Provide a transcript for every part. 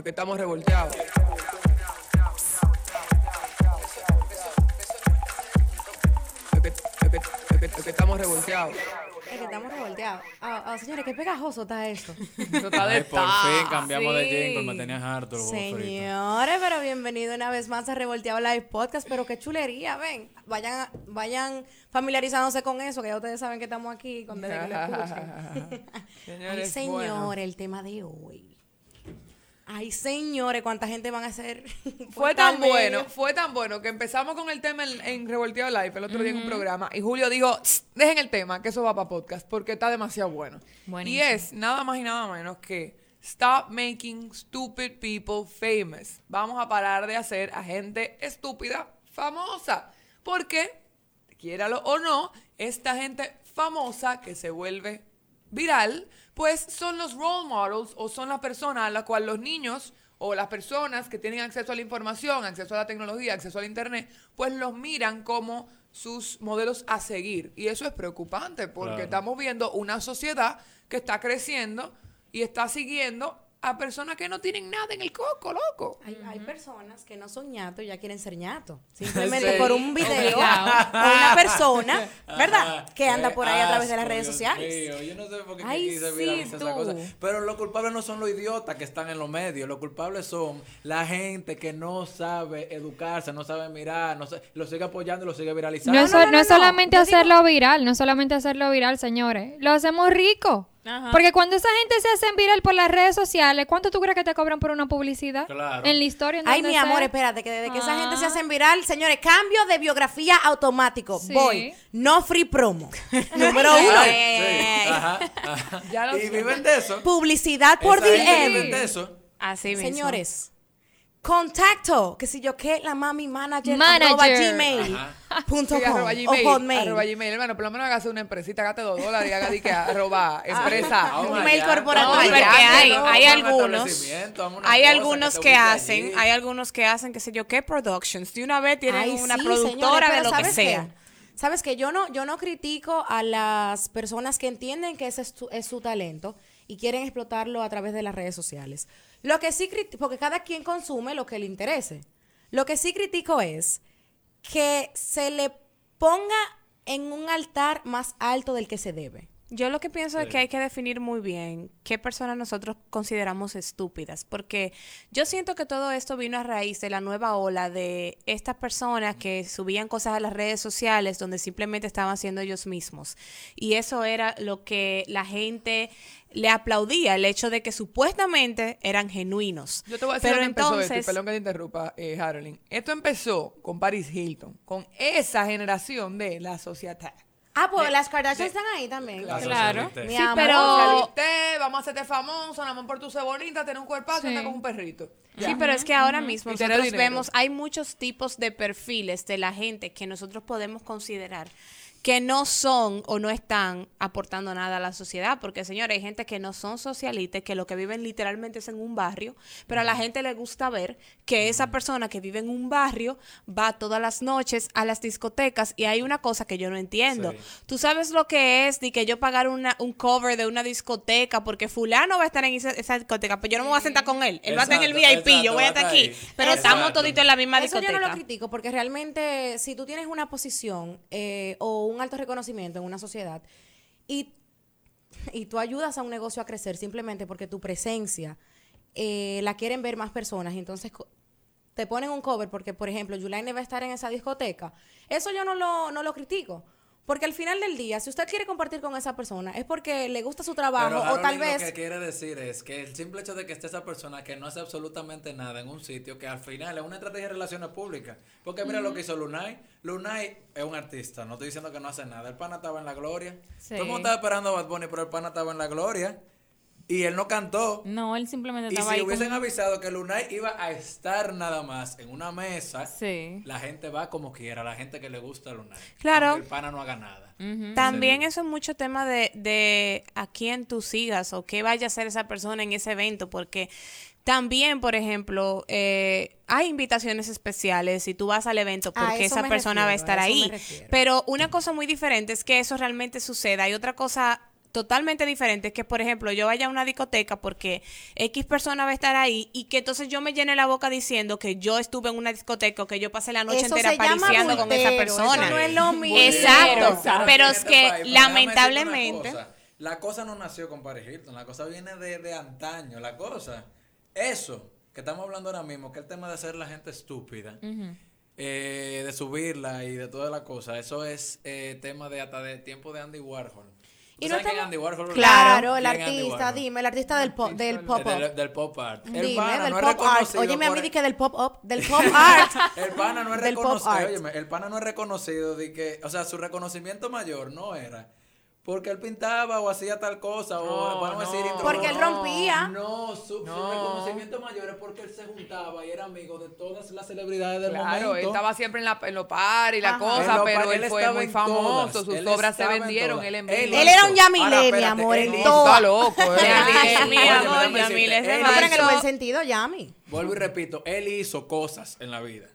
Es que estamos revolteados. Es que, es que- es que- es que estamos revolteados. Es que estamos revolteados. Ah, ah, señores, qué pegajoso está eso. Eso está de Ay, por fin cambiamos de sí. jingle, me tenías harto el. Señores, pero bienvenido una vez más a Revolteado Live Podcast, pero qué chulería, ven. Vayan, vayan familiarizándose con eso, que ya ustedes saben que estamos aquí con desde que lo escuchen. Ay, Señores, señores, bueno. el tema de hoy. Ay, señores, cuánta gente van a hacer. Fue por tan bueno, fue tan bueno que empezamos con el tema en, en Revolteado Live el otro día en un programa y Julio dijo, "Tss, dejen el tema, que eso va para podcast porque está demasiado bueno. Y es nada más y nada menos que Stop making stupid people famous. Vamos a parar de hacer a gente estúpida famosa. Porque, quiéralo o no, esta gente famosa que se vuelve viral, pues son los role models o son las personas a las cuales los niños o las personas que tienen acceso a la información, acceso a la tecnología, acceso al internet, pues los miran como sus modelos a seguir. Y eso es preocupante porque Claro. estamos viendo una sociedad que está creciendo y está siguiendo a personas que no tienen nada en el coco, loco. Hay, hay personas que no son ñatos y ya quieren ser ñatos. Simplemente Sí. por un video o una persona, ¿verdad? Que anda por ahí a través de las redes sociales. Yo no sé por qué Ay, quise sí, esa tú. cosa. Pero los culpables no son los idiotas que están en los medios. Los culpables son la gente que no sabe educarse, no sabe mirar, no sa- lo sigue apoyando y lo sigue viralizando. No, es, no, no, no es no. solamente hacerlo viral, no es solamente hacerlo viral, señores. Lo hacemos rico. Ajá. Porque cuando esa gente se hacen viral por las redes sociales, ¿cuánto tú crees que te cobran por una publicidad? Claro. En la historia. en Ay, mi sea. amor, espérate, que desde que esa gente se Ah. hacen viral, señores, cambio de biografía automático. Sí. Voy. No free promo. Número uno. sí, ajá, ajá. Ya lo y viven de eso. Publicidad por DM. viven de eso. Así mismo. Señores, contacto, que si yo qué, la mami manager, Manager. arroba gmail punto Sí, com, arroba o Gmail, hotmail. arroba Gmail, hermano, por lo menos hágase una empresita, hágate dos dólares y haga di que arroba empresa. Vamos email allá. corporativo. No, porque hay, algunos, hay algunos que hacen, allí. hay algunos que hacen, qué sé yo, qué productions. De una vez tienen Ay, una sí, productora señores, de lo que ¿sabes sea. qué? Sabes que yo no, yo no critico a las personas que entienden que ese es, su- es su talento y quieren explotarlo a través de las redes sociales. Lo que sí critico, porque cada quien consume lo que le interese. Lo que sí critico es que se le ponga en un altar más alto del que se debe. Yo lo que pienso es que hay que definir muy bien qué personas nosotros consideramos estúpidas, porque yo siento que todo esto vino a raíz de la nueva ola de estas personas que subían cosas a las redes sociales donde simplemente estaban siendo ellos mismos. Y eso era lo que la gente le aplaudía, el hecho de que supuestamente eran genuinos. Yo te voy a decir Pero dónde empezó esto, y entonces, perdón que te interrumpa, eh. Esto empezó con Paris Hilton, con esa generación de la sociedad. Ah, pues las Kardashian están ahí también. La Claro. socialité. Mi Sí, amor. pero- Socialité, vamos a hacerte famoso, nada más por tu ser bonita, tener un cuerpazo y andar con un perrito. Sí, pero es que ahora mismo nosotros vemos, hay muchos tipos de perfiles de la gente que nosotros podemos considerar que no son o no están aportando nada a la sociedad, porque señores, hay gente que no son socialistas, que lo que viven literalmente es en un barrio, pero a la gente le gusta ver que esa persona que vive en un barrio va todas las noches a las discotecas y hay una cosa que yo no entiendo. Sí. Tú sabes lo que es de que yo pagar una, un cover de una discoteca porque fulano va a estar en esa, esa discoteca, pero yo no me voy a sentar con él. Él va a estar en el Exacto, VIP, yo voy a estar aquí. Pero estamos toditos en la misma Eso yo no lo critico porque realmente si tú tienes una posición eh, o un alto reconocimiento en una sociedad y, y tú ayudas a un negocio a crecer simplemente porque tu presencia eh, la quieren ver más personas entonces te ponen un cover porque, por ejemplo, Yulaine va a estar en esa discoteca, eso yo no lo, no lo critico. Porque al final del día, si usted quiere compartir con esa persona, es porque le gusta su trabajo Pero o Harold tal lo vez... que quiere decir es que el simple hecho de que esté esa persona que no hace absolutamente nada en un sitio, que al final es una estrategia de relaciones públicas. Porque mira lo que hizo Lunay. Lunay es un artista, no estoy diciendo que no hace nada. El pana estaba en la gloria. Sí. Todo el mundo estaba esperando a Bad Bunny, pero el pana estaba en la gloria. Y él no cantó. No, él simplemente Y estaba si ahí. hubiesen como- avisado que Lunay iba a estar nada más en una mesa, Sí. la gente va como quiera, la gente que le gusta a Lunay. Claro. Aunque el pana no haga nada. También eso es mucho tema de, de a quién tú sigas o qué vaya a hacer esa persona en ese evento, porque también, por ejemplo, eh, hay invitaciones especiales si tú vas al evento A porque esa persona va a estar a ahí. Pero una cosa muy diferente es que eso realmente suceda. Hay otra cosa totalmente diferente que, por ejemplo, yo vaya a una discoteca porque X persona va a estar ahí y que entonces yo me llene la boca diciendo que yo estuve en una discoteca o que yo pasé la noche Eso entera se llama pariciando con esa bultero, eso persona. no es lo mismo. Exacto. Exacto. Pero es que déjame lamentablemente... cosa. La cosa no nació con Paris Hilton, la cosa viene de, de antaño. La cosa, eso que estamos hablando ahora mismo, que el tema de hacer la gente estúpida, eh, de subirla y de toda la cosa, eso es eh, tema de hasta de tiempo de Andy Warhol. Y ¿Tú no estamos- Andy Warhol? Claro, el ¿Quién es Andy artista, Warhol? dime, el artista del pop, del pop Del, up. del pop art. El Dime, pana del no pop art. Óyeme a por- mí di que del pop up, del pop art. El pana no es Del reconocido, art. óyeme, el pana no es reconocido de que, o sea, su reconocimiento mayor no era porque él pintaba o hacía tal cosa o No, vamos a decir no. Porque él rompía. No, su, su No. reconocimiento mayor es porque él se juntaba y era amigo de todas las celebridades del Claro, momento. él estaba siempre en, la, en los par y la Ajá. cosa, pero par- él, él fue muy famoso, todas, sus él obras se vendieron, él en Él. Él era un Ahora, mi amor, él en hizo- todo. Está loco, ¿eh? Yamilé, mi amor, No, pero en el buen sentido, Yami. Vuelvo y repito, él hizo cosas en la vida.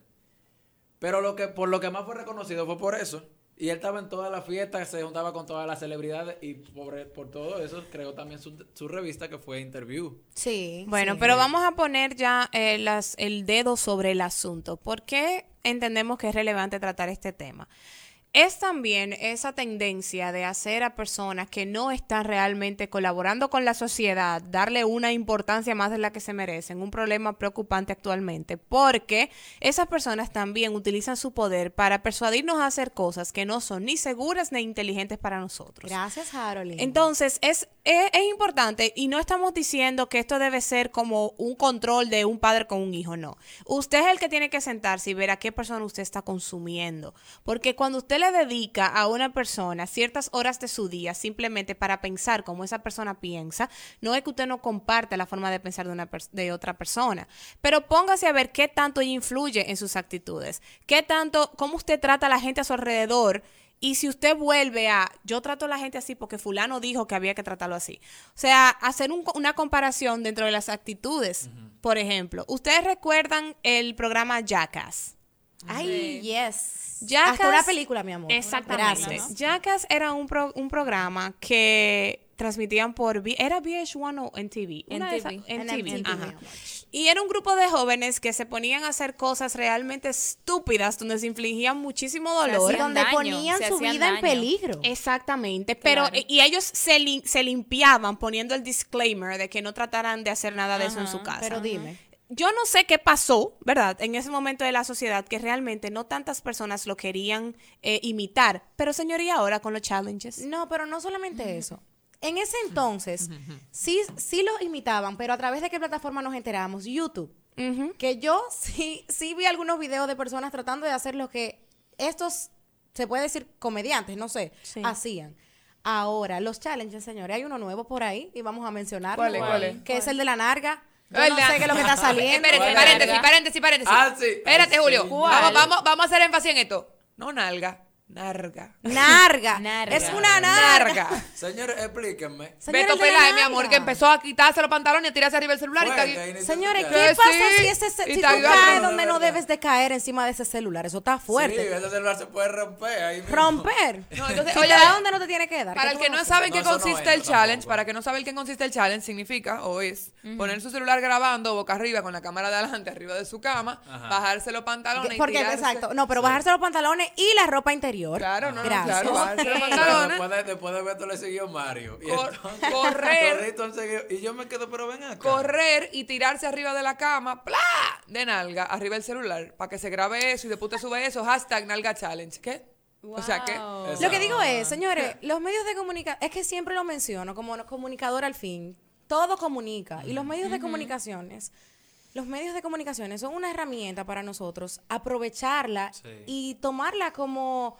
Pero lo que por lo que más fue reconocido fue por eso. Y él estaba en todas las fiestas, se juntaba con todas las celebridades y por, por todo eso creó también su, su revista que fue Interview. Sí. Bueno, sí. pero vamos a poner ya eh, las, el dedo sobre el asunto. ¿Por qué entendemos que es relevante tratar este tema? Es también esa tendencia de hacer a personas que no están realmente colaborando con la sociedad, darle una importancia más de la que se merecen, un problema preocupante actualmente, porque esas personas también utilizan su poder para persuadirnos a hacer cosas que no son ni seguras ni inteligentes para nosotros. Gracias, Harold. Entonces, es, es, es importante y no estamos diciendo que esto debe ser como un control de un padre con un hijo, no. Usted es el que tiene que sentarse y ver a qué persona usted está consumiendo. Porque cuando usted le dedica a una persona ciertas horas de su día simplemente para pensar como esa persona piensa, no es que usted no comparte la forma de pensar de, una de otra persona. Pero póngase a ver qué tanto ella influye en sus actitudes, qué tanto, cómo usted trata a la gente a su alrededor y si usted vuelve a, yo trato a la gente así porque fulano dijo que había que tratarlo así. O sea, hacer un- una comparación dentro de las actitudes. Por ejemplo, ¿ustedes recuerdan el programa Jackass? Ay, yes. Jackass- Hasta una película, mi amor. Exactamente. Gracias. Jackass era un, pro- un programa que transmitían por, era VH1 o NTV. Una NTV. NTV, ajá. Y era un grupo de jóvenes que se ponían a hacer cosas realmente estúpidas donde se infligían muchísimo dolor. hacían donde daño, ponían se su vida en peligro. Exactamente, pero Claro. y ellos se, lim- se limpiaban poniendo el disclaimer de que no trataran de hacer nada de eso en su casa. Pero dime. Yo no sé qué pasó, ¿verdad? En ese momento de la sociedad que realmente no tantas personas lo querían eh, imitar. Pero señoría, ahora con los challenges. No, pero no solamente eso. En ese entonces, sí, sí los imitaban, pero a través de qué plataforma nos enteramos? YouTube. Que yo sí, sí vi algunos videos de personas tratando de hacer lo que estos, se puede decir, comediantes, no sé, Sí. hacían. Ahora, los challenges, señores, hay uno nuevo por ahí y vamos a mencionarlo. ¿Cuál es, cuál es? Que es el de la narga. Yo no sé qué es lo que está saliendo. Espérate, paréntesis, paréntesis, paréntesis. Ah, sí. Espérate, Ay, Julio. Vamos, vamos, vamos a hacer énfasis en esto. No nalga, narga. Narga. Narga. Es una narga. Narga. Señores, explíquenme. Señores, Beto Peláez, mi amor, que empezó a quitarse los pantalones y a tirarse arriba el celular. y Fue, está- Señores, ¿qué pasa sí, si, ese, y si tú caes No, donde de no debes de caer encima de ese celular? Eso está Sí, fuerte. ese celular se puede romper ahí mismo. Romper. No, entonces, oye, donde no te tiene que dar. Para ¿qué el que no sabe en qué consiste el challenge, para que no sabe en qué consiste el challenge, significa o es poner su celular grabando boca arriba con la cámara de adelante arriba de su cama, bajarse los pantalones y Porque, tirarse- exacto. No, pero bajarse los pantalones y la ropa interior. Claro, no, no, Gracias. claro, después de, después de Beto le siguió Mario. Y Cor- entonces- correr. Y yo me quedo, pero ven acá. correr y tirarse arriba de la cama, ¡plá! de nalga, arriba del celular, para que se grabe eso y después te sube eso, hashtag nalga challenge. ¿Qué? O sea. Eso. Lo que digo es, señores, los medios de comunicación, es que siempre lo menciono como comunicador al fin, todo comunica. Y los medios de comunicaciones, los medios de comunicaciones son una herramienta para nosotros aprovecharla Sí. y tomarla como,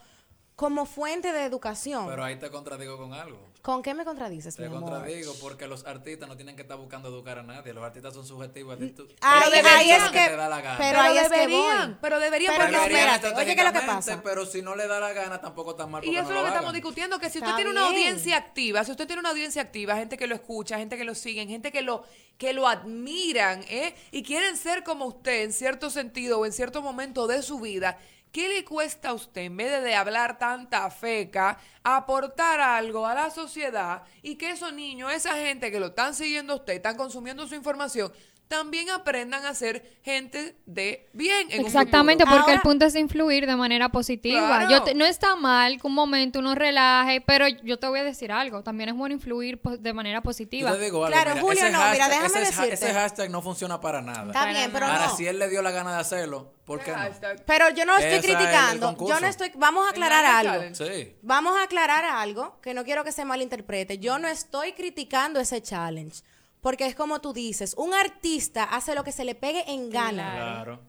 como fuente de educación. Pero ahí te contradigo con algo. ¿Con qué me contradices, Te mi amor? contradigo porque los artistas no tienen que estar buscando educar a nadie. Los artistas son subjetivos. Ahí- es que- te da la gana. pero ahí es que deberían, voy. pero deberían Pero porque Deberían espérate, oye, ¿qué es lo que pasa? Pero si no le da la gana, tampoco está mal. Y eso no es lo que hagan. estamos discutiendo, que si usted Está tiene una bien. audiencia activa, si usted tiene una audiencia activa, gente que lo escucha, gente que lo siguen, gente que lo, que lo admiran, ¿eh? Y quieren ser como usted en cierto sentido o en cierto momento de su vida, ¿Qué le cuesta a usted, en vez de, hablar tanta feca, aportar algo a la sociedad y que esos niños, esa gente que lo están siguiendo a usted, están consumiendo su información, también aprendan a ser gente de bien en un Exactamente, porque el punto es influir de manera positiva. Claro. Yo te- no está mal que un momento uno relaje, pero yo te voy a decir algo, también es bueno influir de manera positiva. Yo te digo algo, Claro, mira, Julio, ese no, mira, hashtag- déjame ese, ha- decirte. ese hashtag no funciona para nada. Está bien, pero Ahora, no. si él le dio la gana de hacerlo, ¿por qué no? Hashtag. Pero yo no estoy Esa criticando. Yo no estoy. Vamos a aclarar algo. Sí. Vamos a aclarar algo que no quiero que se malinterprete. Yo no estoy criticando ese challenge. Porque es como tú dices, un artista hace lo que se le pegue en gana. Claro.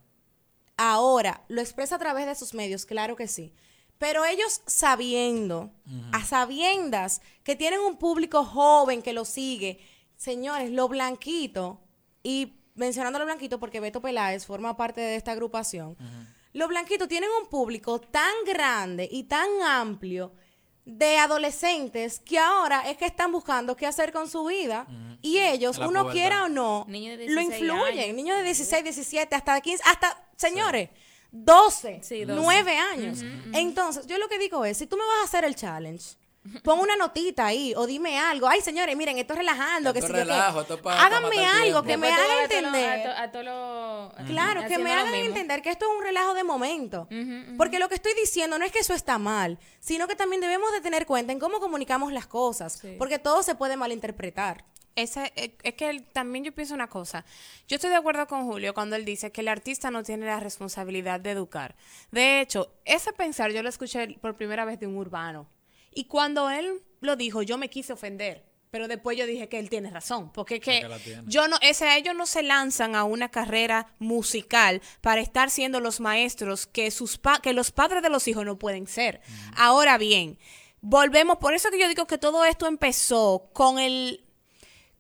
Ahora, lo expresa a través de sus medios, claro que sí. Pero ellos sabiendo, a sabiendas que tienen un público joven que lo sigue, señores, lo blanquito, y mencionando lo blanquito porque Beto Peláez forma parte de esta agrupación, los blanquitos tienen un público tan grande y tan amplio de adolescentes que ahora es que están buscando qué hacer con su vida y ellos, La uno pubertad. quiera o no, de lo 16 influyen. años. Niños de 16, 17, hasta 15, hasta, señores, 12, Sí, 12. 9 años. Entonces, yo lo que digo es, si tú me vas a hacer el challenge, pon una notita ahí o dime algo. Ay, señores, miren, esto es relajando. Esto que relajo, esto es pa- Háganme algo que me Después tú haga ves a todos los- entender. A, to- a todos los- Claro, que me hagan entender que esto es un relajo de momento. Porque lo que estoy diciendo no es que eso está mal, sino que también debemos de tener cuenta en cómo comunicamos las cosas, porque todo se puede malinterpretar. Ese, eh, es que él- también yo pienso una cosa. Yo estoy de acuerdo con Julio cuando él dice que el artista no tiene la responsabilidad de educar. De hecho, ese pensar yo lo escuché por primera vez de un urbano. Y cuando él lo dijo, yo me quise ofender. Pero después yo dije que él tiene razón. Porque es que yo no, ese, ellos no se lanzan a una carrera musical para estar siendo los maestros que, sus pa- que los padres de los hijos no pueden ser. Ahora bien, volvemos, por eso que yo digo que todo esto empezó con el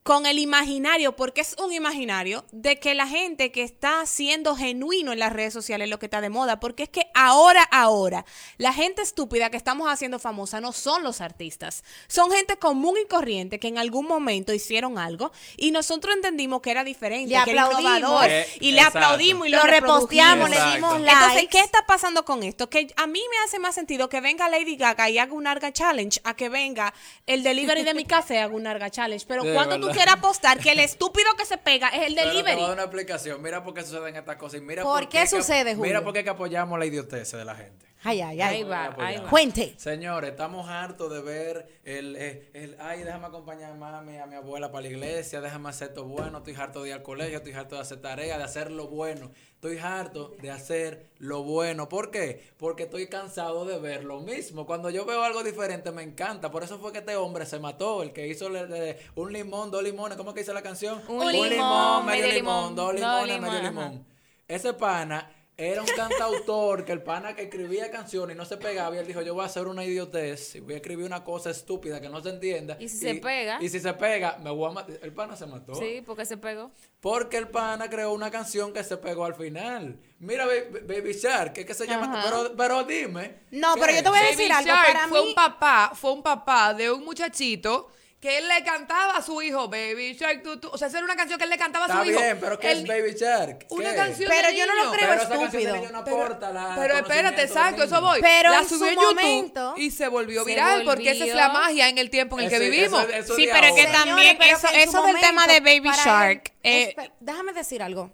con el imaginario, porque es un imaginario, de que la gente que está siendo genuino en las redes sociales es lo que está de moda, porque es que ahora, ahora, la gente estúpida que estamos haciendo famosa no son los artistas, son gente común y corriente que en algún momento hicieron algo y nosotros entendimos que era diferente, Le que era aplaudimos. innovador, Eh, y le exacto. aplaudimos y lo, Lo reposteamos, le dimos Exacto. Entonces, likes. ¿qué está pasando con esto? Que a mí me hace más sentido que venga Lady Gaga y haga un Arga Challenge a que venga el delivery de mi café y haga un Arga Challenge. Pero Sí, ¿cuánto tú quieres apostar que el estúpido que se pega es el Pero te delivery? voy a dar una explicación. Mira por qué suceden estas cosas. Y mira ¿Por qué que- sucede, Mira Julio? por qué que apoyamos la idiotez de la gente. Ay, ay, Ahí ay. va, ahí va. Cuente. Señores, estamos hartos de ver el, eh, el, ay, déjame acompañar a mami, a mi abuela para la iglesia, déjame hacer todo bueno, estoy harto de ir al colegio, estoy harto de hacer tareas, de hacer lo bueno, estoy harto de hacer lo bueno. ¿Por qué? Porque estoy cansado de ver lo mismo. Cuando yo veo algo diferente me encanta. Por eso fue que este hombre se mató, el que hizo le- le- un limón, dos limones, ¿cómo que dice la canción? Un limón, medio limón, dos dos limones, limón, medio ajá. limón. Ese pana era un cantautor que el pana que escribía canciones y no se pegaba y él dijo yo voy a hacer una idiotez y voy a escribir una cosa estúpida que no se entienda Y si se pega. y si se pega me voy a matar el pana se mató Sí, porque se pegó. porque el pana creó una canción que se pegó al final mira Baby, Shark que, que se llama pero, pero dime No, ¿qué pero yo te voy a decir Baby algo. Shark Para fue mí, un papá, fue un papá de un muchachito que él le cantaba a su hijo Baby Shark, tú, tú. O sea, esa era una canción que él le cantaba a su está hijo. bien pero ¿qué El- es Baby Shark? Una canción Pero de yo no lo creo pero esa canción de estúpido. niño no Pero- aporta la Pero espérate, exacto, eso voy. Pero la en subió su YouTube momento- y se volvió Se viral porque esa es la magia en el tiempo en el que Ese- vivimos. eso- eso Sí, pero es que ahora. también pero eso, eso del tema de Baby Shark. él- eh, déjame decir algo.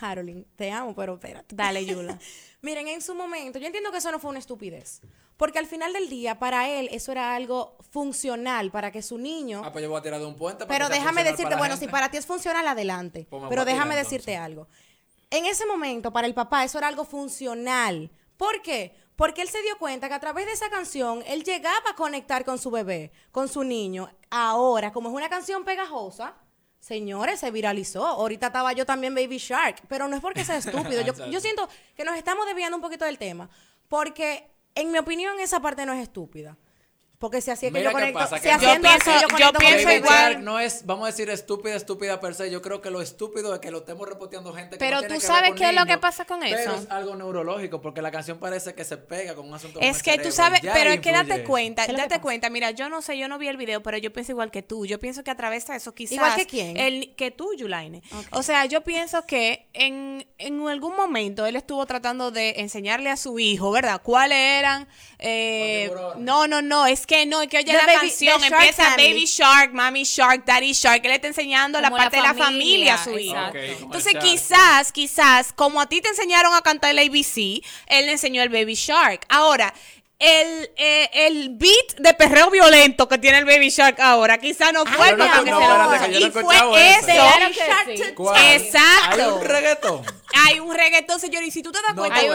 Harold, te amo, pero espérate. Dale, Yula. Miren, en su momento, yo entiendo que eso no fue una estupidez. Porque al final del día, para él, eso era algo funcional para que su niño. ah pues yo voy a tirar de un puente para pero que déjame decirte, bueno, gente. si para ti es funcional, adelante. Pues pero tirar, déjame entonces. decirte algo. En ese momento, para el papá, eso era algo funcional. ¿Por qué? Porque él se dio cuenta que a través de esa canción, él llegaba a conectar con su bebé, con su niño. Ahora, como es una canción pegajosa, señores, se viralizó. Ahorita estaba yo también Baby Shark, pero no es porque sea estúpido. Yo siento que nos estamos desviando un poquito del tema, porque en mi opinión esa parte no es estúpida. Porque si así es que Mira yo conecto, pasa, si que así no- que Yo pienso- yo yo conecto con pienso igual. No es, vamos a decir, estúpida, estúpida per se. Yo creo que lo estúpido es que lo estemos repoteando gente que Pero no tiene tú que sabes qué es lo que pasa con Pero eso. es algo neurológico, porque la canción parece que se pega con un asunto Es que tú sabes, pero es que date eso. cuenta, ¿Qué es lo que date cuenta, mira, yo no sé, yo no vi el video, pero yo pienso igual que tú. Yo pienso que a través de eso quizás... ¿Igual que quién? El, que tú, Yulaine. O sea, yo pienso que en, en algún momento él estuvo tratando de enseñarle a su hijo, ¿verdad? ¿Cuáles eran? eh, no, no, no, es que no, es que oye The la baby- canción, empieza Family. Baby Shark, Mami Shark, Daddy Shark, él está enseñando la parte de la familia a su hijo. Entonces quizás, quizás, como a ti te enseñaron a cantar el ABC, él le enseñó el Baby Shark. Ahora, el, eh, el beat de perreo violento que tiene el Baby Shark ahora, quizás no fue Ay, el no, no, que se lo que no Y fue eso. Claro que. Exacto. Hay un reggaetón. Hay un reggaetón, señor, y si tú te das No, cuenta, el,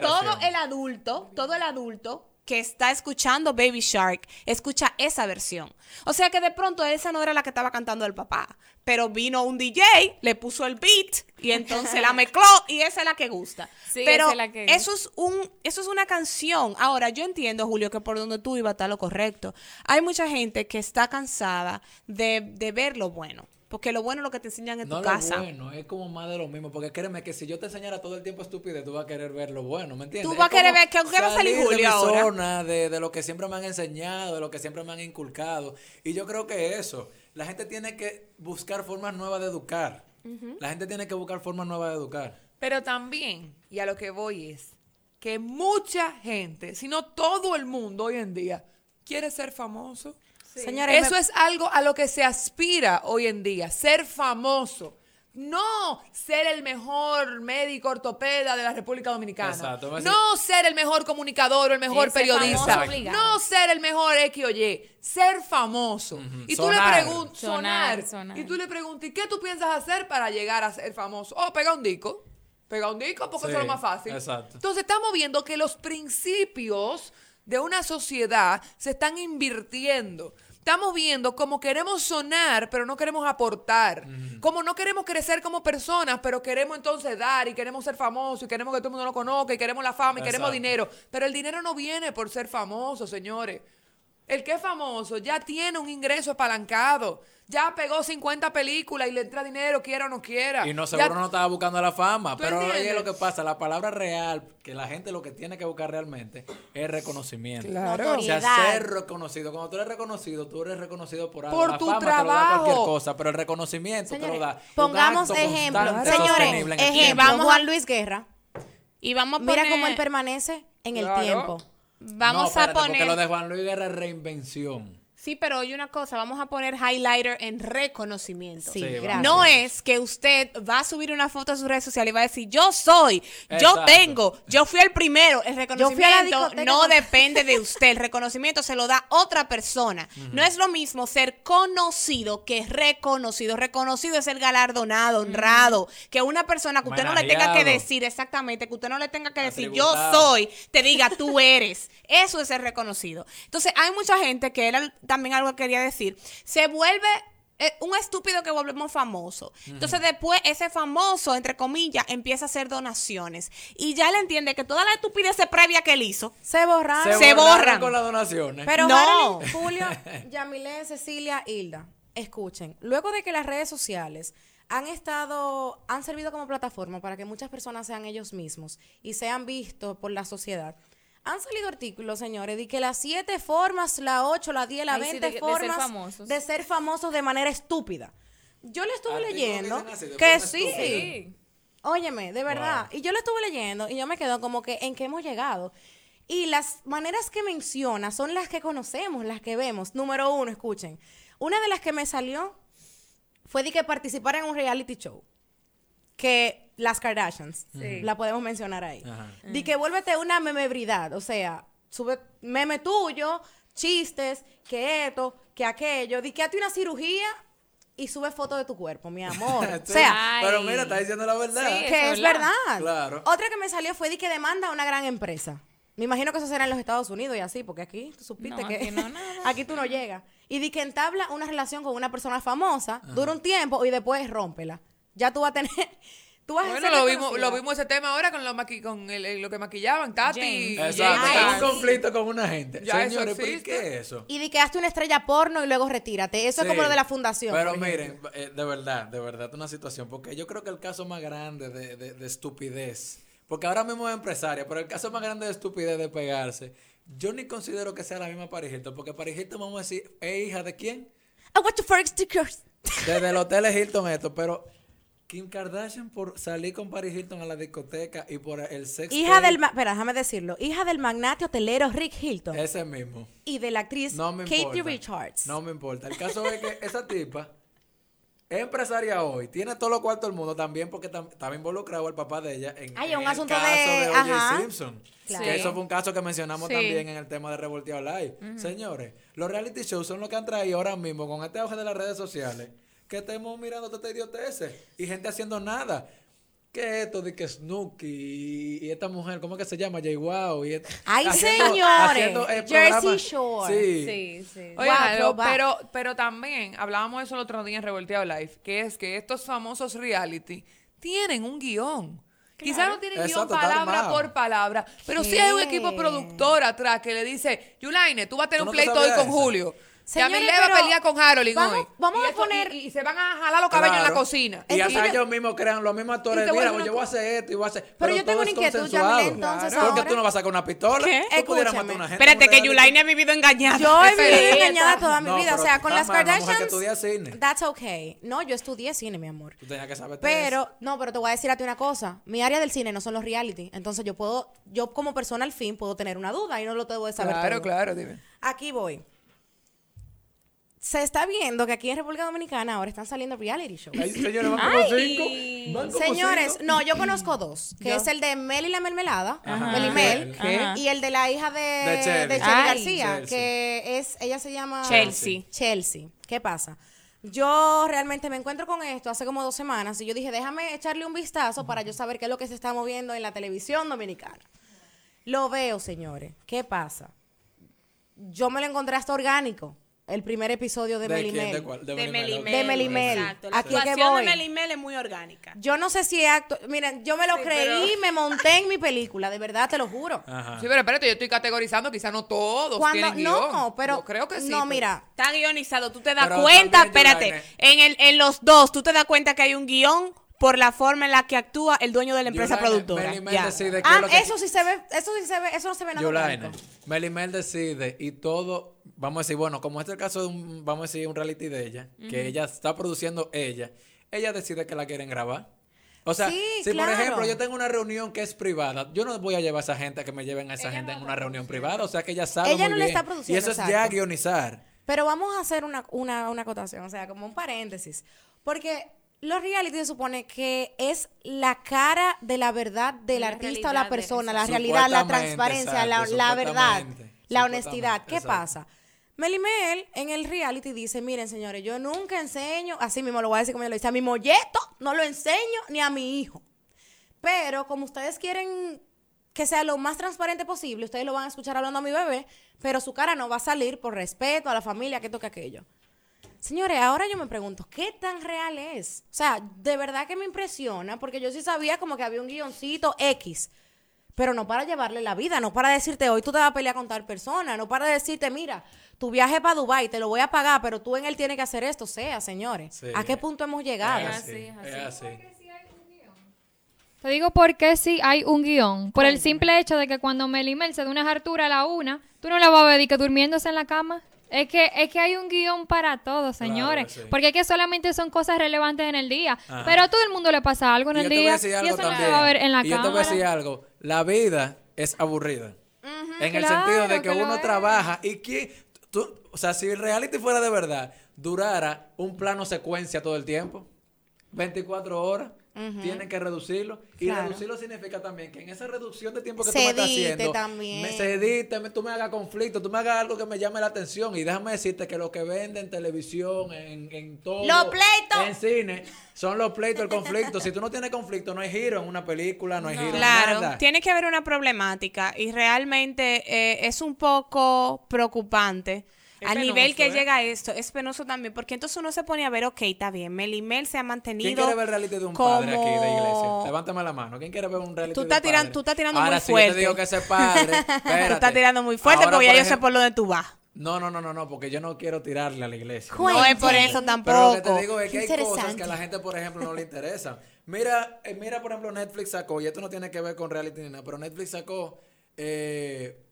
todo el adulto, todo el adulto que está escuchando Baby Shark, escucha esa versión. O sea que de pronto esa no era la que estaba cantando el papá, pero vino un DJ, le puso el beat y entonces la mezcló y esa es la que gusta. Sí, pero esa es la que eso es un eso es una canción. Ahora, yo entiendo, Julio, que por donde tú ibas está lo correcto. Hay mucha gente que está cansada de, de ver lo bueno. Porque lo bueno es lo que te enseñan en No tu lo casa. bueno, es como más de lo mismo. Porque créeme que si yo te enseñara todo el tiempo estupidez, tú vas a querer ver lo bueno, ¿me entiendes? Tú vas a querer ver que- que va a salir de Julio mi ahora. zona, de, de lo que siempre me han enseñado, de lo que siempre me han inculcado. Y yo creo que eso, la gente tiene que buscar formas nuevas de educar. La gente tiene que buscar formas nuevas de educar. Pero también, y a lo que voy es, que mucha gente, si no todo el mundo hoy en día, quiere ser famoso. Señores, Eso me- es algo a lo que se aspira hoy en día, ser famoso. No ser el mejor médico ortopeda de la República Dominicana. Exacto, No ser el mejor comunicador o el mejor Ese periodista. No ser el mejor X o Y. Ser famoso. Y tú Sonar. le preguntas, Sonar, sonar, sonar. Y tú le preguntas, ¿y qué tú piensas hacer para llegar a ser famoso? Oh, pega un disco. Pega un disco porque Sí, eso es lo más fácil. exacto. Entonces estamos viendo que los principios de una sociedad se están invirtiendo. Estamos viendo cómo queremos sonar, pero no queremos aportar. Como no queremos crecer como personas, pero queremos entonces dar y queremos ser famosos y queremos que todo el mundo nos conozca y queremos la fama y queremos dinero. Pero el dinero no viene por ser famoso, señores. El que es famoso ya tiene un ingreso apalancado. Ya pegó 50 películas y le entra dinero, quiera o no quiera. Y no Ya- seguro no estaba buscando la fama. ¿Tú Pero oye lo que pasa, la palabra real, que la gente lo que tiene que buscar realmente es reconocimiento. Claro. O sea, ser reconocido. Cuando tú eres reconocido, tú eres reconocido por algo. Por la tu fama te lo da cualquier trabajo. cosa, pero el reconocimiento te Señores, lo da. un pongamos acto ejemplo. constante, Señores, ejemplo, tiempo. Vamos a- Juan Luis Guerra. Y vamos a Mira poner- cómo él permanece en el tiempo. Vamos No, a espérate, poner... Porque lo de Juan Luis Guerra es reinvención. Sí, pero oye una cosa, vamos a poner highlighter en reconocimiento. Sí, Sí, gracias. No es que usted va a subir una foto a sus redes sociales y va a decir, yo soy, yo Exacto. tengo, yo fui el primero. El reconocimiento no con- depende de usted, el reconocimiento se lo da otra persona. No es lo mismo ser conocido que reconocido. Reconocido es el galardonado, honrado, que una persona que usted no le tenga que decir exactamente, que usted no le tenga que decir, yo soy, te diga, tú eres. Eso es ser reconocido. Entonces, hay mucha gente que era también algo que quería decir. Se vuelve eh, un estúpido que volvemos famoso. Entonces, después, ese famoso, entre comillas, empieza a hacer donaciones. Y ya él entiende que toda la estupidez previa que él hizo, Se borraron. Se borran. con las donaciones. Pero No. Julio, Yamilé, Cecilia, Hilda, escuchen, luego de que las redes sociales han estado, han servido como plataforma para que muchas personas sean ellos mismos y sean vistos por la sociedad. Han salido artículos, señores, de que las siete formas, la ocho, la diez, la Ay, sí, veinte de- de ser formas famosos. de ser famosos de manera estúpida. Yo le estuve que leyendo que sí. Óyeme, de verdad. Y yo lo estuve leyendo y yo me quedo como que en qué hemos llegado. Y las maneras que menciona son las que conocemos, las que vemos. Número uno, escuchen. Una de las que me salió fue de que participara en un reality show. Que las Kardashians, Sí. la podemos mencionar ahí. Ajá. De que vuélvete una memebridad. O sea, sube meme tuyo, chistes, que esto, que aquello. Di que hazte una cirugía y sube fotos de tu cuerpo, mi amor. o sea, Ay. pero mira, está diciendo la verdad. Sí, que es verdad. verdad. Claro. Otra que me salió fue de que demanda a una gran empresa. Me imagino que eso será en los Estados Unidos y así, porque aquí tú supiste No, que aquí no, nada. aquí tú no llegas. Y de que entabla una relación con una persona famosa, dura un tiempo y después rómpela. Ya tú vas a tener, Tú vas a Bueno, ser lo vimos, lo vimos ese tema ahora con, lo maqui- con el- el- lo que maquillaban, Tati James. Exacto. James. Tengo Ay, un conflicto con una gente. Ya eso Señores, ¿pero ¿y existe. qué es eso? Y di que hazte una estrella porno y luego retírate. Eso es como lo de la fundación. Pero por miren, eh, de verdad, de verdad, una situación. Porque yo creo que el caso más grande de, de- de estupidez, porque ahora mismo es empresaria, pero el caso más grande de estupidez de pegarse, yo ni considero que sea la misma Paris Hilton, porque Paris Hilton, vamos a decir, es hija de quién? I want to for stickers. Desde el hotel Hilton esto, pero Kim Kardashian por salir con Paris Hilton a la discoteca y por el sexo. Hija del, espera, déjame decirlo, hija del magnate hotelero Rick Hilton Ese mismo. y de la actriz No me Katie importa. Richards. No me importa. El caso es que esa tipa es empresaria hoy, tiene todo lo cuarto del mundo también porque tam- estaba involucrado el papá de ella en, Ay, en un el asunto caso de- de, O.J. Simpson. Claro. Que eso fue un caso que mencionamos Sí. también en el tema de Revolteado Live. Señores, los reality shows son lo que han traído ahora mismo con este auge de las redes sociales. Que estemos mirando esta idioteces y gente haciendo nada. ¿Qué es esto de que Snooki y, y esta mujer, cómo es que se llama? Jay Wow. Y Ay, haciendo- señores, haciendo, Jersey Shore. Sí. Sí, sí. Oigan, Wow, pero, pero también hablábamos de eso el otro día en Revolteado Live, que es que estos famosos reality tienen un guion. Quizás no tienen guion Exacto, palabra por palabra, pero sí hay un equipo productor atrás que le dice, Yulaine, tú vas a tener ¿Tú un pleito hoy con esa? Julio. Señores, Yamile va a pelear con Harold vamos- hoy. vamos Y a poner- Y, y se van a jalar los cabellos en la Claro. cocina. Y hasta ellos mismos crean los mismos actores. Mira, yo voy a hacer esto y voy a hacer. Pero yo tengo una inquietud. Yamile, entonces Porque ahora- tú no vas a sacar una pistola. ¿Qué? Tú pudieras Escúchame. matar a una gente. Espérate, que. Yulaine ha vivido engañada. Yo he vivido engañada toda mi vida. O sea, con las Kardashians. cine. That's okay. No, yo estudié cine, mi amor. Tú tenías que saber Pero, no, pero te voy a decir a ti una cosa. Mi área del cine no son los reality. Entonces yo puedo, yo como persona al fin puedo tener una duda y no lo tengo de saber Claro, todo. claro, dime. Aquí voy. Se está viendo que aquí en República Dominicana ahora están saliendo reality shows. Ay, señores, van como Ay. cinco. Van como Señores, cinco. no, yo conozco dos, que Yo. es el de Mel y la mermelada, Ajá. Mel y Mel, Ajá. y el de la hija de, De de Chelsea. García, Chelsea. que es, ella se llama Chelsea. Chelsea. ¿Qué pasa? Yo realmente me encuentro con esto hace como dos semanas y yo dije, déjame echarle un vistazo para yo saber qué es lo que se está moviendo en la televisión dominicana. Lo veo, señores. ¿Qué pasa? Yo me lo encontré hasta orgánico, el primer episodio de, ¿De Mel y quién? Mel. ¿De cuál? De Melimel, Melimel. De Melimel. Exacto. La Aquí es que actuación voy. de Melimel es muy orgánica. Yo no sé si acto. Miren, yo me lo Sí, creí, me monté en mi película, de verdad te lo juro. Ajá. Sí, pero espérate, yo estoy categorizando, quizás no todos Cuando tienen no, guion. pero Yo creo que sí. no, pero- mira, Está guionizado, tú te das Pero cuenta, espérate, en, el, en los dos, tú te das cuenta que hay un guion por la forma en la que actúa el dueño de la empresa productora. Decide es ah, que- eso sí se ve, eso sí se ve, eso no se ve nada Yulaine, orgánico. Melimel decide y todo, vamos a decir, bueno, como este es el caso de un, vamos a decir, un reality de ella, que ella está produciendo ella, ella decide que la quieren grabar. O sea, Sí, si claro. por ejemplo yo tengo una reunión que es privada, yo no voy a llevar a esa gente a que me lleven a esa gente en una reunión privada, o sea que ella sabe Ella muy no le bien. está produciendo, Y eso es ya guionizar. Pero vamos a hacer una, una, una acotación, o sea, como un paréntesis. Porque los reality se supone que es la cara de la verdad del La artista o la persona, la realidad, la transparencia, la, exacto, la verdad, la honestidad. ¿Qué exacto. pasa? Melimel en el reality dice, miren señores, yo nunca enseño, así mismo lo voy a decir como ella lo dice, a mi molleto no lo enseño ni a mi hijo. Pero como ustedes quieren que sea lo más transparente posible, ustedes lo van a escuchar hablando a mi bebé, pero su cara no va a salir por respeto a la familia, que toque aquello. Señores, ahora yo me pregunto, ¿qué tan real es? O sea, de verdad que me impresiona, porque yo sí sabía como que había un guioncito X, pero no para llevarle la vida, no para decirte, hoy tú te vas a pelear con tal persona, no para decirte, mira, tu viaje para Dubái te lo voy a pagar, pero tú en él tienes que hacer esto, sea, señores. Sí. ¿A qué punto hemos llegado? Es así, así, es así. Te digo por qué sí hay un guion. Por el simple hecho de que cuando Melimel se da una hartura a la una, tú no la vas a ver y que durmiéndose en la cama. Es que, es que hay un guion para todo, señores. sí. Porque es que solamente son cosas relevantes en el día. Ajá. Pero a todo el mundo le pasa algo en Y el yo te voy a día. decir Y algo eso no se también. va a ver en la y yo te voy a decir cámara. algo. La vida es aburrida. en el sentido de que, que uno trabaja y que tú, o sea, si el reality fuera de verdad, durara un plano secuencia todo el tiempo, 24 horas, tienen que reducirlo. Y Claro. reducirlo significa también que en esa reducción de tiempo que Se tú me estás haciendo, también. me me- tú me hagas conflicto, tú me hagas algo que me llame la atención. Y déjame decirte que lo que vende en televisión, en, en todo, ¡Los pleitos! en cine, son los pleitos, el conflicto. si tú no tienes conflicto, no hay giro en una película, no hay giro en Claro, nada. tiene que haber una problemática y realmente eh, es un poco preocupante Es a nivel penoso, que ¿eh? llega a esto, es penoso también, porque entonces uno se pone a ver, ok, está bien, Melimel se ha ¿Quién mantenido quiere ver el reality de un como... padre aquí de iglesia? Levántame la mano. ¿Quién quiere ver un reality Tú de estás un tiran- padre? tú estás tirando Ahora, muy si yo te fuerte. digo que ese padre, Tú estás tirando muy fuerte Ahora, porque ya por yo sé por dónde tú vas. No, no, no, no, no, porque yo no quiero tirarle a la iglesia. No es por eso Pero lo que tampoco. te digo es que hay cosas Interesante. que a la gente, por ejemplo, no le interesan. Mira, eh, mira, por ejemplo, Netflix sacó, y esto no tiene que ver con reality ni nada, pero Netflix sacó eh,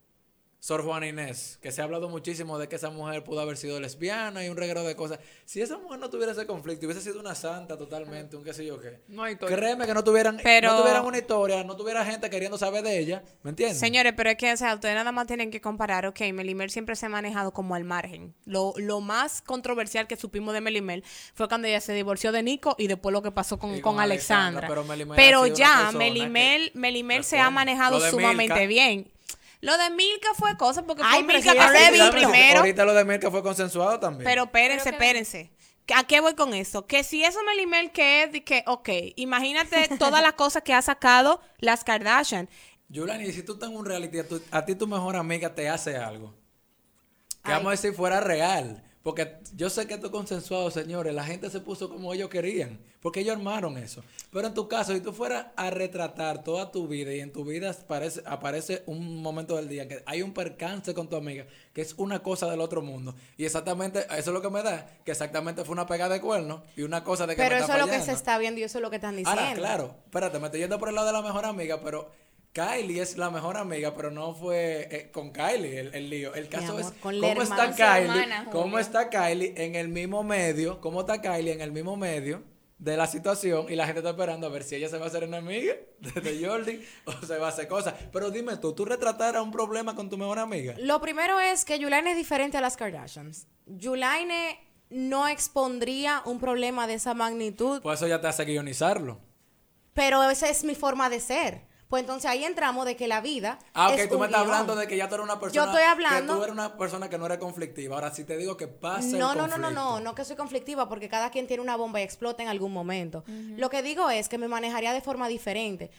Sor Juana Inés, que se ha hablado muchísimo de que esa mujer pudo haber sido lesbiana y un reguero de cosas. Si esa mujer no tuviera ese conflicto, hubiese sido una santa totalmente, un qué sé yo qué. No hay historia. Créeme que no tuvieran, Pero- no tuvieran una historia, no tuviera gente queriendo saber de ella, ¿me entiendes? Señores, pero es que, o sea, ustedes nada más tienen que comparar, ok, Melimel siempre se ha manejado como al margen. Lo, lo más controversial que supimos de Melimel fue cuando ella se divorció de Nico y después lo que pasó con, con con Alexandra, Alexandra. pero Melimel Pero ya, Melimel, Melimel se ha manejado sumamente Milka. bien. Lo de Milka fue cosa porque Ay, fue Milka que se primero. Ahorita lo de Mirka fue consensuado también. Pero espérense, espérense. ¿A qué voy con eso? Que si eso Melimel que es de que, ok, imagínate todas las cosas que ha sacado las Kardashian. Yulani, si tú estás en un reality, a, tu- a ti tu mejor amiga te hace algo. Que Ay. vamos a decir fuera real. Porque yo sé que esto es consensuado, señores. La gente se puso como ellos querían. Porque ellos armaron eso. Pero en tu caso, si tú fueras a retratar toda tu vida y en tu vida aparece, aparece un momento del día que hay un percance con tu amiga, que es una cosa del otro mundo. Y exactamente, eso es lo que me da, que exactamente fue una pegada de cuerno y una cosa de que Pero me eso está es lo que se está viendo y eso es lo que están diciendo. Ahora, claro, espérate, me estoy yendo por el lado de la mejor amiga, pero Kylie es la mejor amiga, pero no fue eh, con Kylie el, el lío. El caso amor, es cómo hermana. está Kylie, hermana, cómo está Kylie en el mismo medio, cómo está Kylie en el mismo medio de la situación y la gente está esperando a ver si ella se va a hacer enemiga de, de Jordi o se va a hacer cosas. Pero dime tú, ¿tú retrataras un problema con tu mejor amiga? Lo primero es que Yulaine es diferente a las Kardashians. Yulaine no expondría un problema de esa magnitud, Pues eso ya te hace guionizarlo. pero esa es mi forma de ser. Pues entonces ahí entramos de que la vida. Ah, ok, es tú un me estás guion. hablando de que ya tú eres una persona. Yo estoy hablando- Que tú eres una persona que no eres conflictiva. Ahora, si te digo que pasa No, el no, no, no, no, no que soy conflictiva porque cada quien tiene una bomba y explota en algún momento. Lo que digo es que me manejaría de forma diferente.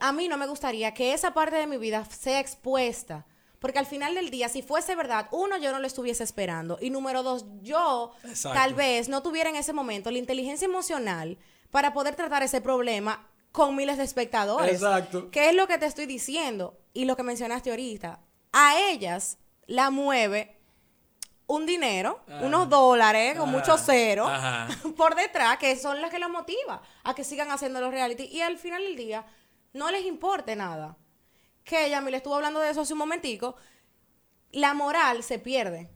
A mí no me gustaría que esa parte de mi vida sea expuesta. Porque al final del día, si fuese verdad, uno, yo no lo estuviese esperando. Y número dos, yo Exacto. tal vez no tuviera en ese momento la inteligencia emocional para poder tratar ese problema con miles de espectadores. Exacto. ¿Qué es lo que te estoy diciendo? Y lo que mencionaste ahorita. A ellas la mueve un dinero, unos dólares con Ajá. muchos ceros Ajá. por detrás, que son las que los motiva a que sigan haciendo los reality. Y al final del día no les importe nada. Que ella me le estuvo hablando de eso hace un momentico. La moral se pierde.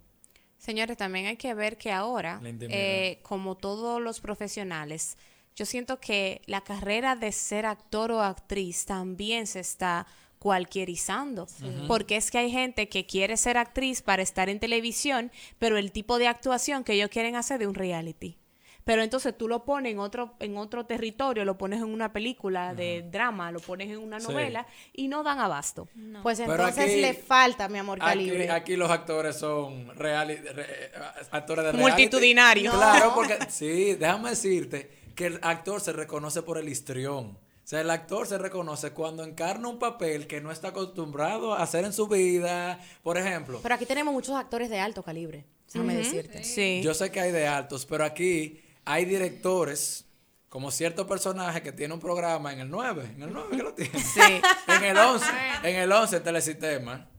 Señores, también hay que ver que ahora, eh, como todos los profesionales, yo siento que la carrera de ser actor o actriz también se está cualquierizando, porque es que hay gente que quiere ser actriz para estar en televisión, pero el tipo de actuación que ellos quieren hacer de un reality. Pero entonces tú lo pones en otro, en otro territorio, lo pones en una película de drama, lo pones en una Sí. novela y no dan abasto. Pues entonces aquí- le falta, mi amor Aquí, calibre. aquí los actores son reali- re- actores de reality. Multitudinarios. Claro, porque sí, déjame decirte que el actor se reconoce por el histrión. O sea, el actor se reconoce cuando encarna un papel que no está acostumbrado a hacer en su vida. Por ejemplo, Pero aquí tenemos muchos actores de alto calibre, déjame decirte. Sí. yo sé que hay de altos, pero aquí hay directores como cierto personaje que tiene un programa en el 9, en el 9 que lo tiene. Sí. En el 11, en el 11 Telesistema,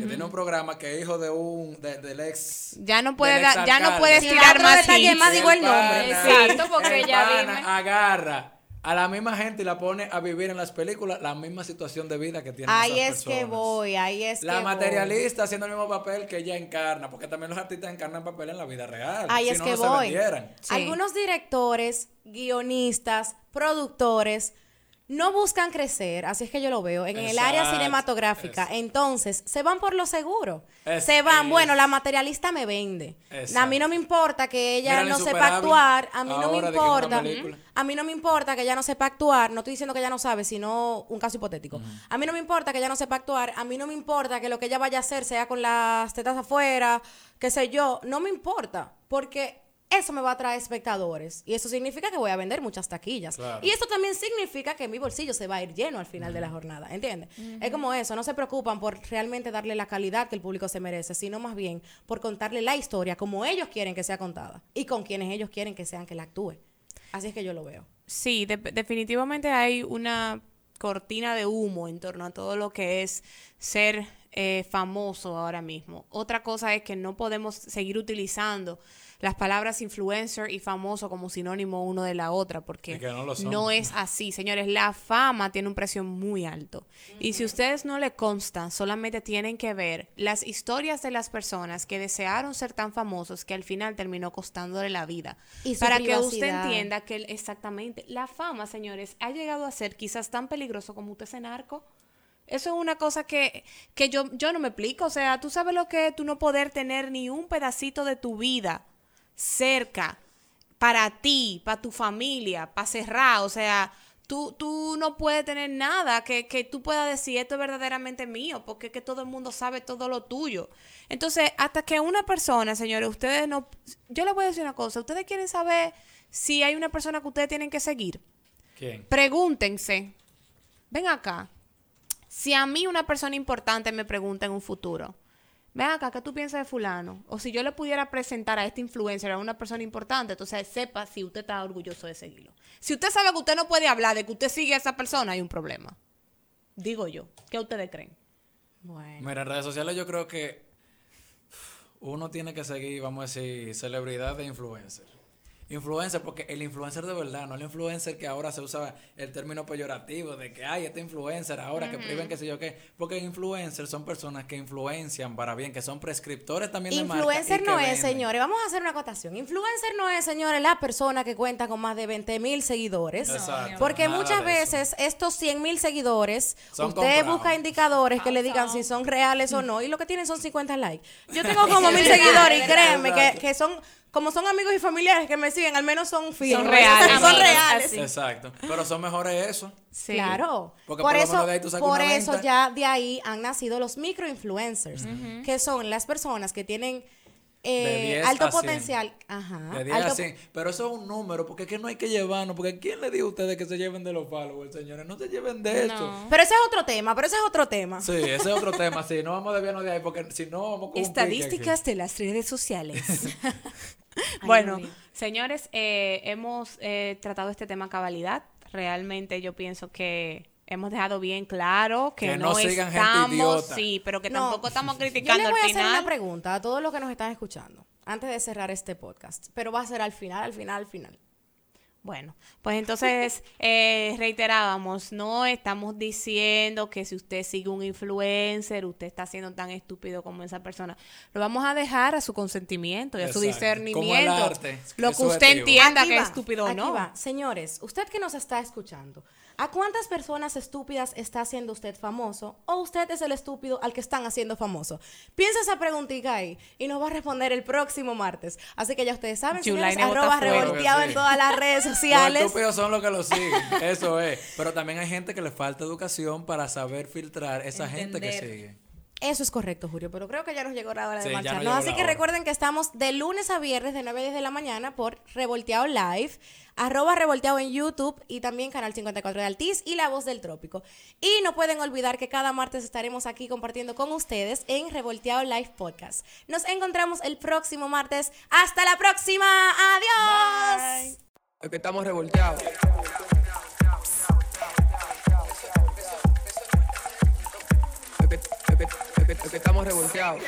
que tiene un programa que es hijo de un de- del ex Ya no puede dar- ya no puedes tirar más más, digo el nombre. Exacto, porque ya dime. agarra a la misma gente y la pone a vivir en las películas la misma situación de vida que tienen Ahí esas es que voy, ahí es La que materialista haciendo el mismo papel que ella encarna, porque también los artistas encarnan papel en la vida real. Ahí si es no, que no voy. Sí. Algunos directores, guionistas, productores no buscan crecer, así es que yo lo veo, en el área cinematográfica. es- Entonces, se van por lo seguro. Es- se van, es- bueno, la materialista me vende. Exacto. A mí no me importa que ella no sepa actuar, a mí no me importa. A mí no me importa que ella no sepa actuar, no estoy diciendo que ella no sabe, sino un caso hipotético. A mí no me importa que ella no sepa actuar, a mí no me importa que lo que ella vaya a hacer sea con las tetas afuera, qué sé yo, no me importa, porque eso me va a traer espectadores. Y eso significa que voy a vender muchas taquillas. Claro. Y eso también significa que mi bolsillo se va a ir lleno al final de la jornada. ¿Entiendes? Es como eso. No se preocupan por realmente darle la calidad que el público se merece, sino más bien por contarle la historia como ellos quieren que sea contada y con quienes ellos quieren que sean que la actúe. Así es que yo lo veo. Sí, de- definitivamente hay una cortina de humo en torno a todo lo que es ser eh, famoso ahora mismo. Otra cosa es que no podemos seguir utilizando las palabras influencer y famoso como sinónimo uno de la otra, porque no lo son. no es así, señores. La fama tiene un precio muy alto. Y si ustedes no le consta, solamente tienen que ver las historias de las personas que desearon ser tan famosos que al final terminó costándole la vida. Y su Para que usted entienda que exactamente la fama, señores, ha llegado a ser quizás tan peligroso como usted ser narco. Eso es una cosa que, que yo, yo no me explico. O sea, tú sabes lo que es tú no poder tener ni un pedacito de tu vida cerca para ti, para tu familia, para cerrar. O sea, tú, tú no puedes tener nada que, que tú puedas decir esto es verdaderamente mío, porque es que todo el mundo sabe todo lo tuyo. Entonces, hasta que una persona, señores, ustedes no... Yo les voy a decir una cosa, ustedes quieren saber si hay una persona que ustedes tienen que seguir. ¿Quién? Pregúntense, ven acá, si a mí una persona importante me pregunta en un futuro, ven acá, ¿qué tú piensas de fulano? O si yo le pudiera presentar a este influencer a una persona importante, entonces sepa si usted está orgulloso de seguirlo. Si usted sabe que usted no puede hablar de que usted sigue a esa persona, hay un problema. Digo yo, ¿qué ustedes creen? Bueno. Mira, en redes sociales yo creo que uno tiene que seguir, vamos a decir, celebridad de influencer. Influencer, porque el influencer de verdad, no el influencer que ahora se usa el término peyorativo de que hay este influencer ahora que priven qué sé yo qué. Porque influencers son personas que influencian para bien, que son prescriptores también de marca. Influencer no es, venden. señores, vamos a hacer una acotación. Influencer no es, señores, la persona que cuenta con más de 20 mil seguidores. Exacto, Porque nada muchas veces estos 100 mil seguidores, Son usted comprados. busca indicadores que le digan si son reales o no, y lo que tienen son 50 likes. Yo tengo como mil seguidores y créanme que, que son, como son amigos y familiares que me siguen, al menos son fieles. Son reales. Son reales. así. Exacto. Pero son mejores eso. Sí. Claro. Porque por por lo eso, menos de ahí tú sacas por una eso venta. ya de ahí han nacido los microinfluencers, que son las personas que tienen eh, De 10 alto a 100. potencial. Ajá. De 10 a alto- 100. Pero eso es un número, porque es que no hay que llevarnos. Porque ¿quién le dijo a ustedes que se lleven de los followers, señores? No se lleven de eso. Pero ese es otro tema, pero ese es otro tema. Sí, ese es otro tema. Sí, no vamos a desviarnos de ahí, porque si no vamos con. Estadísticas de las redes sociales. Bueno, señores, eh, hemos eh, tratado este tema a cabalidad. Realmente yo pienso que hemos dejado bien claro que, Que no, no sigan gente estamos, idiota. sí, pero que No, tampoco estamos Yo criticando les voy al a hacer final. una pregunta a todos los que nos están escuchando antes de cerrar este podcast, pero va a ser al final, al final, al final. Bueno, pues entonces eh, reiterábamos, no estamos diciendo que si usted sigue un influencer, usted está siendo tan estúpido como esa persona. Lo vamos a dejar a su consentimiento y a su Exacto. discernimiento. Como el arte, que lo que usted entienda Aquí que va, es estúpido o no. va. Señores, usted que nos está escuchando, ¿a cuántas personas estúpidas está haciendo usted famoso? ¿O usted es el estúpido al que están haciendo famoso? Piensa esa preguntita ahí y nos va a responder el próximo martes. Así que ya ustedes saben, señores, arroba revolteado Sí. en todas las redes Los sociales. estúpidos son los que lo siguen, eso es. Pero también hay gente que le falta educación para saber filtrar esa gente que sigue. Eso es correcto, Julio, pero creo que ya nos llegó la hora de Sí, marcharnos. llegó Así que hora. recuerden que estamos de lunes a viernes de 9 a 10 de la mañana por Revolteado Live, arroba Revolteado en YouTube y también Canal 54 de Altiz y La Voz del Trópico. Y no pueden olvidar que cada martes estaremos aquí compartiendo con ustedes en Revolteado Live Podcast. Nos encontramos el próximo martes. ¡Hasta la próxima! ¡Adiós! Es que estamos revolteados. Es que estamos revolteados.